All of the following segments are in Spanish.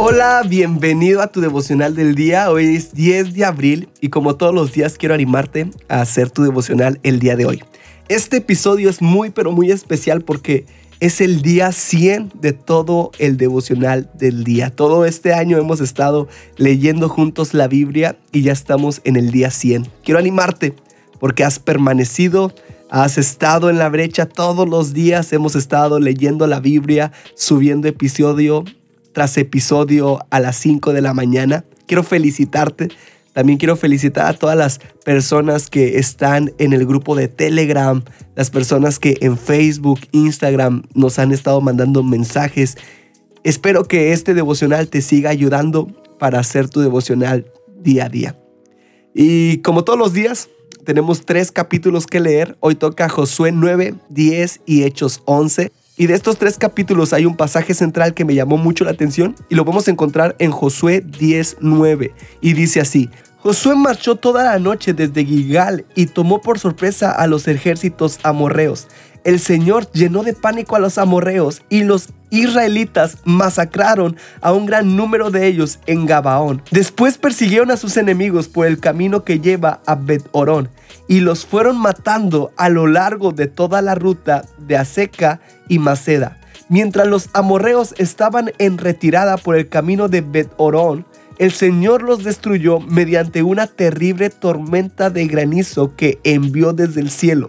Hola, bienvenido a tu devocional del día. Hoy es 10 de abril y como todos los días quiero animarte a hacer tu devocional el día de hoy. Este episodio es muy pero muy especial porque es el día 100 de todo el devocional del día. Todo este año hemos estado leyendo juntos la Biblia y ya estamos en el día 100. Quiero animarte porque has permanecido, has estado en la brecha todos los días, hemos estado leyendo la Biblia, subiendo episodio tras episodio a las 5 de la mañana. Quiero felicitarte. También quiero felicitar a todas las personas que están en el grupo de Telegram, las personas que en Facebook, Instagram nos han estado mandando mensajes. Espero que este devocional te siga ayudando para hacer tu devocional día a día. Y como todos los días, tenemos tres capítulos que leer. Hoy toca Josué 9, 10 y Hechos 11. Y de estos tres capítulos hay un pasaje central que me llamó mucho la atención y lo vamos a encontrar en Josué 10:9 y dice así: Josué marchó toda la noche desde Gilgal y tomó por sorpresa a los ejércitos amorreos. El Señor llenó de pánico a los amorreos y los israelitas masacraron a un gran número de ellos en Gabaón. Después persiguieron a sus enemigos por el camino que lleva a Bet-Orón y los fueron matando a lo largo de toda la ruta de Aseca y Maceda. Mientras los amorreos estaban en retirada por el camino de Bet-Orón, el Señor los destruyó mediante una terrible tormenta de granizo que envió desde el cielo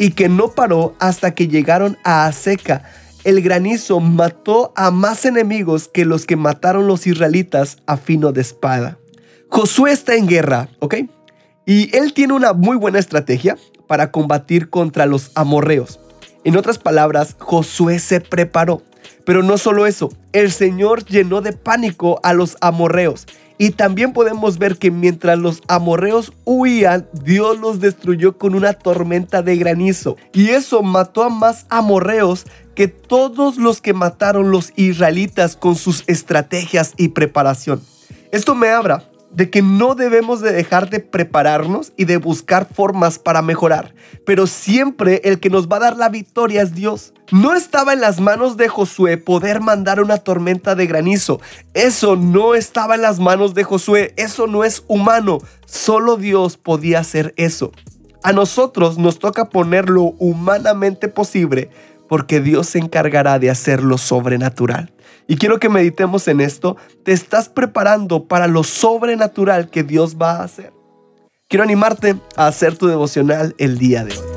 y que no paró hasta que llegaron a Aseca. El granizo mató a más enemigos que los que mataron los israelitas a fino de espada. Josué está en guerra, ¿ok? Y él tiene una muy buena estrategia para combatir contra los amorreos. En otras palabras, Josué se preparó. Pero no solo eso, el Señor llenó de pánico a los amorreos. Y también podemos ver que mientras los amorreos huían, Dios los destruyó con una tormenta de granizo. Y eso mató a más amorreos que todos los que mataron los israelitas con sus estrategias y preparación. Esto me habla de que no debemos de dejar de prepararnos y de buscar formas para mejorar, pero siempre el que nos va a dar la victoria es Dios. No estaba en las manos de Josué poder mandar una tormenta de granizo. Eso no estaba en las manos de Josué. Eso no es humano. Solo Dios podía hacer eso. A nosotros nos toca poner lo humanamente posible porque Dios se encargará de hacer lo sobrenatural. Y quiero que meditemos en esto. Te estás preparando para lo sobrenatural que Dios va a hacer. Quiero animarte a hacer tu devocional el día de hoy.